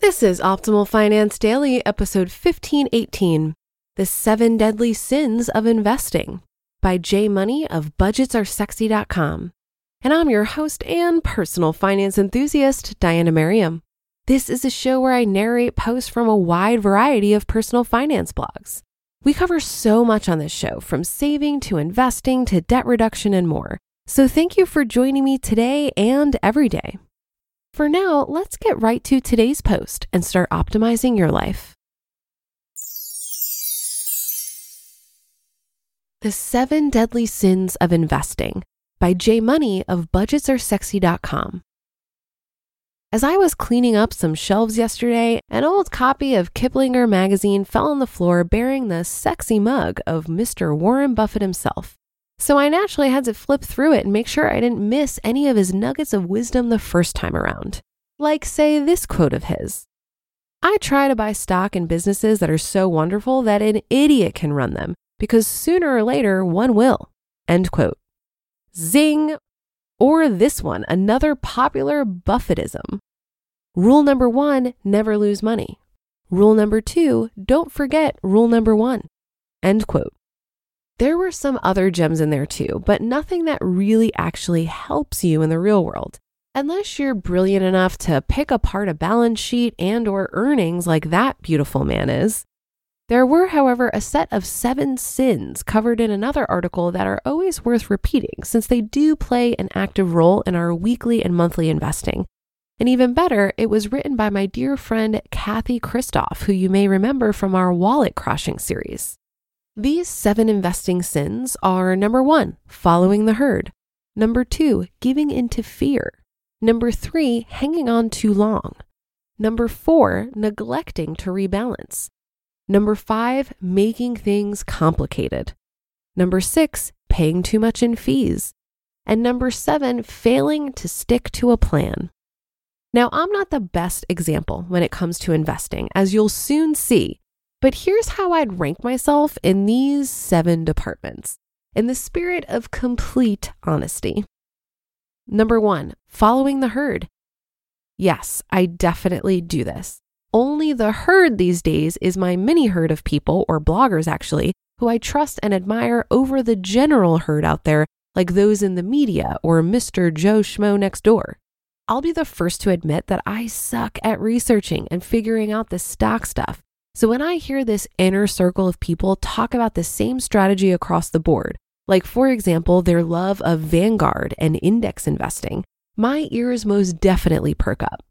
This is Optimal Finance Daily, episode 1518 The Seven Deadly Sins of Investing by J Money of BudgetsAreSexy.com. And I'm your host and personal finance enthusiast, Diana Merriam. This is a show where I narrate posts from a wide variety of personal finance blogs. We cover so much on this show, from saving to investing to debt reduction and more. So thank you for joining me today and every day. For now, let's get right to today's post and start optimizing your life. The Seven Deadly Sins of Investing by J Money of BudgetsAreSexy.com. As I was cleaning up some shelves yesterday, an old copy of Kiplinger magazine fell on the floor bearing the sexy mug of Mr. Warren Buffett himself. So I naturally had to flip through it and make sure I didn't miss any of his nuggets of wisdom the first time around. Like, say, this quote of his I try to buy stock in businesses that are so wonderful that an idiot can run them, because sooner or later one will. End quote. Zing! Or this one, another popular Buffettism. Rule number one never lose money. Rule number two don't forget rule number one. End quote. There were some other gems in there too, but nothing that really actually helps you in the real world. Unless you're brilliant enough to pick apart a balance sheet and or earnings like that beautiful man is. There were, however, a set of seven sins covered in another article that are always worth repeating since they do play an active role in our weekly and monthly investing. And even better, it was written by my dear friend Kathy Kristof, who you may remember from our wallet crashing series. These seven investing sins are number one, following the herd. Number two, giving into fear. Number three, hanging on too long. Number four, neglecting to rebalance. Number five, making things complicated. Number six, paying too much in fees. And number seven, failing to stick to a plan. Now, I'm not the best example when it comes to investing, as you'll soon see, but here's how I'd rank myself in these seven departments in the spirit of complete honesty. Number one, following the herd. Yes, I definitely do this. Only the herd these days is my mini herd of people, or bloggers actually, who I trust and admire over the general herd out there, like those in the media or Mr. Joe Schmo next door. I'll be the first to admit that I suck at researching and figuring out the stock stuff. So when I hear this inner circle of people talk about the same strategy across the board, like for example, their love of Vanguard and index investing, my ears most definitely perk up.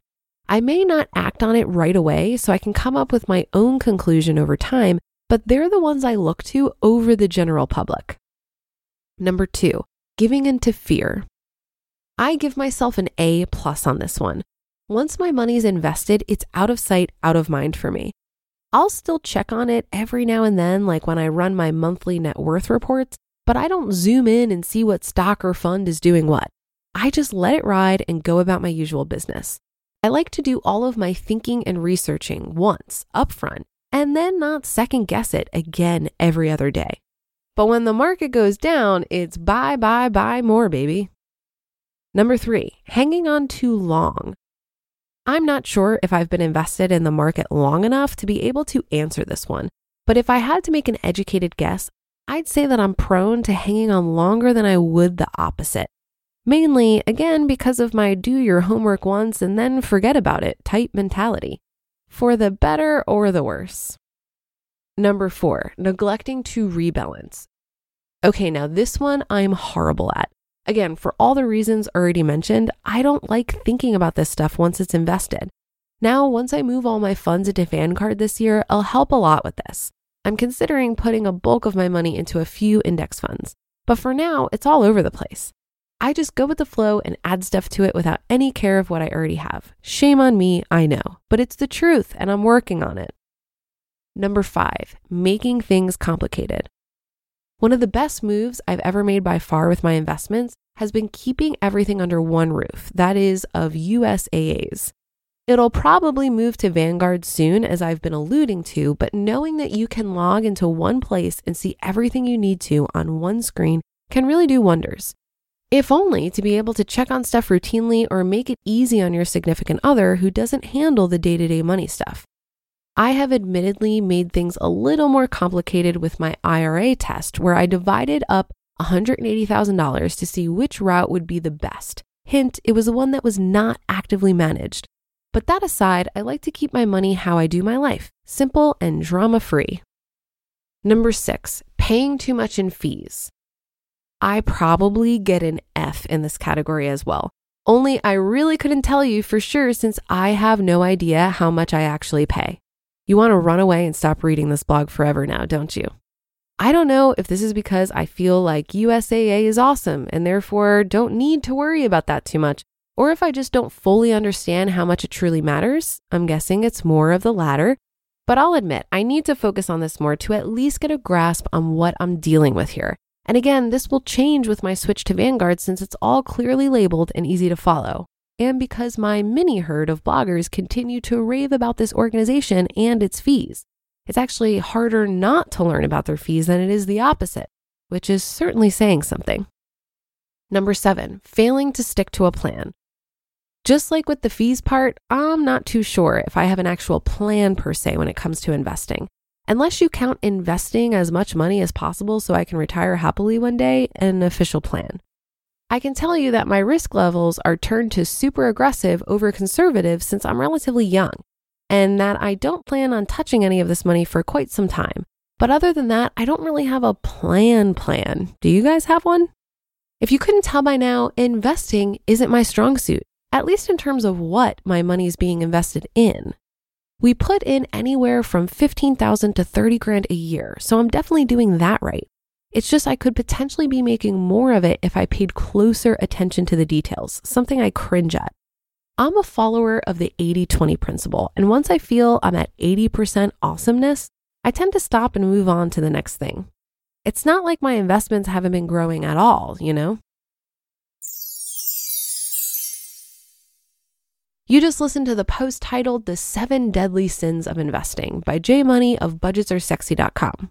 I may not act on it right away, so I can come up with my own conclusion over time, but they're the ones I look to over the general public. Number two, giving into fear. I give myself an A plus on this one. Once my money's invested, it's out of sight, out of mind for me. I'll still check on it every now and then, like when I run my monthly net worth reports, but I don't zoom in and see what stock or fund is doing what. I just let it ride and go about my usual business. I like to do all of my thinking and researching once upfront and then not second guess it again every other day. But when the market goes down, it's buy, buy, buy more, baby. Number three, hanging on too long. I'm not sure if I've been invested in the market long enough to be able to answer this one, But if I had to make an educated guess, I'd say that I'm prone to hanging on longer than I would the opposite. Mainly, again, because of my do your homework once and then forget about it type mentality. For the better or the worse. Number four, neglecting to rebalance. Okay, now this one I'm horrible at. Again, for all the reasons already mentioned, I don't like thinking about this stuff once it's invested. Now, once I move all my funds into Vanguard this year, I'll help a lot with this. I'm considering putting a bulk of my money into a few index funds, but for now, it's all over the place. I just go with the flow and add stuff to it without any care of what I already have. Shame on me, I know, but it's the truth and I'm working on it. Number five, making things complicated. One of the best moves I've ever made by far with my investments has been keeping everything under one roof, that is, of USAAs. It'll probably move to Vanguard soon, as I've been alluding to, but knowing that you can log into one place and see everything you need to on one screen can really do wonders. If only to be able to check on stuff routinely or make it easy on your significant other who doesn't handle the day to day money stuff. I have admittedly made things a little more complicated with my IRA test, where I divided up $180,000 to see which route would be the best. Hint, it was the one that was not actively managed. But that aside, I like to keep my money how I do my life simple and drama free. Number six, paying too much in fees. I probably get an F in this category as well. Only I really couldn't tell you for sure since I have no idea how much I actually pay. You want to run away and stop reading this blog forever now, don't you? I don't know if this is because I feel like USAA is awesome and therefore don't need to worry about that too much, or if I just don't fully understand how much it truly matters. I'm guessing it's more of the latter. But I'll admit, I need to focus on this more to at least get a grasp on what I'm dealing with here. And again, this will change with my switch to Vanguard since it's all clearly labeled and easy to follow and because my mini herd of bloggers continue to rave about this organization and its fees. It's actually harder not to learn about their fees than it is the opposite, which is certainly saying something. Number seven, failing to stick to a plan. Just like with the fees part, I'm not too sure if I have an actual plan per se when it comes to investing. Unless you count investing as much money as possible so I can retire happily one day, an official plan. I can tell you that my risk levels are turned to super aggressive over conservative since I'm relatively young, and that I don't plan on touching any of this money for quite some time. But other than that, I don't really have a plan plan. Do you guys have one? If you couldn't tell by now, investing isn't my strong suit, at least in terms of what my money is being invested in. We put in anywhere from 15,000 to 30 grand a year, so I'm definitely doing that right. It's just I could potentially be making more of it if I paid closer attention to the details, something I cringe at. I'm a follower of the 80 20 principle, and once I feel I'm at 80% awesomeness, I tend to stop and move on to the next thing. It's not like my investments haven't been growing at all, you know? You just listened to the post titled The Seven Deadly Sins of Investing by J Money of BudgetsAreSexy.com.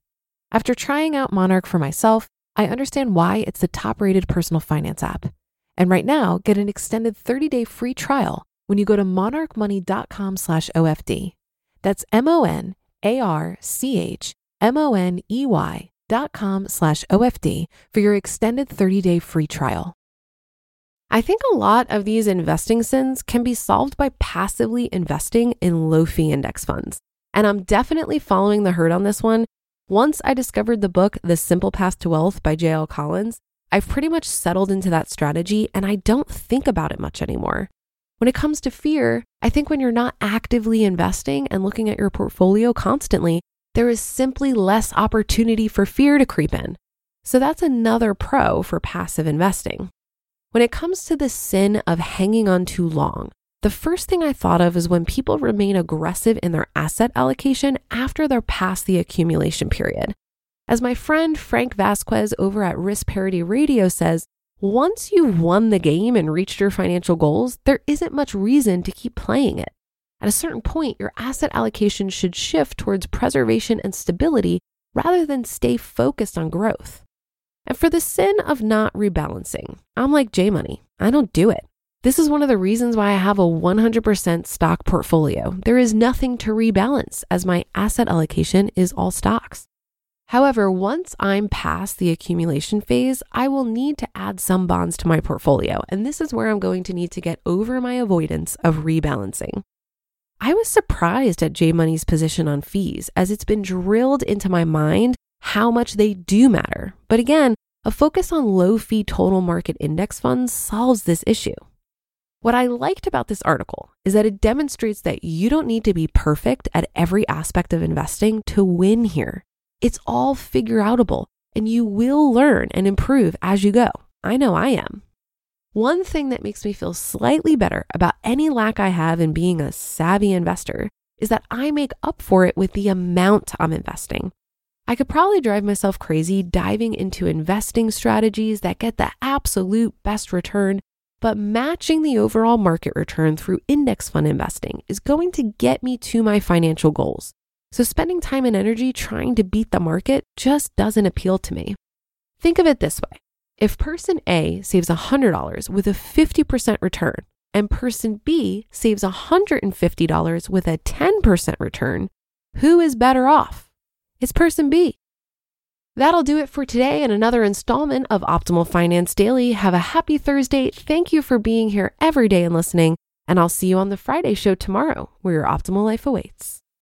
After trying out Monarch for myself, I understand why it's the top rated personal finance app. And right now, get an extended 30 day free trial when you go to monarchmoney.com slash OFD. That's M O N A R C H M O N E Y dot com slash OFD for your extended 30 day free trial. I think a lot of these investing sins can be solved by passively investing in low fee index funds. And I'm definitely following the herd on this one. Once I discovered the book, The Simple Path to Wealth by J.L. Collins, I've pretty much settled into that strategy and I don't think about it much anymore. When it comes to fear, I think when you're not actively investing and looking at your portfolio constantly, there is simply less opportunity for fear to creep in. So that's another pro for passive investing. When it comes to the sin of hanging on too long, the first thing I thought of is when people remain aggressive in their asset allocation after they're past the accumulation period. As my friend Frank Vasquez over at Risk Parity Radio says, once you've won the game and reached your financial goals, there isn't much reason to keep playing it. At a certain point, your asset allocation should shift towards preservation and stability rather than stay focused on growth. And for the sin of not rebalancing, I'm like J Money. I don't do it. This is one of the reasons why I have a 100% stock portfolio. There is nothing to rebalance as my asset allocation is all stocks. However, once I'm past the accumulation phase, I will need to add some bonds to my portfolio, and this is where I'm going to need to get over my avoidance of rebalancing. I was surprised at J Money's position on fees as it's been drilled into my mind how much they do matter. But again, a focus on low fee total market index funds solves this issue. What I liked about this article is that it demonstrates that you don't need to be perfect at every aspect of investing to win here. It's all figure outable and you will learn and improve as you go. I know I am. One thing that makes me feel slightly better about any lack I have in being a savvy investor is that I make up for it with the amount I'm investing. I could probably drive myself crazy diving into investing strategies that get the absolute best return, but matching the overall market return through index fund investing is going to get me to my financial goals. So spending time and energy trying to beat the market just doesn't appeal to me. Think of it this way. If person A saves $100 with a 50% return and person B saves $150 with a 10% return, who is better off? It's person B. That'll do it for today and another installment of Optimal Finance Daily. Have a happy Thursday. Thank you for being here every day and listening. And I'll see you on the Friday show tomorrow where your optimal life awaits.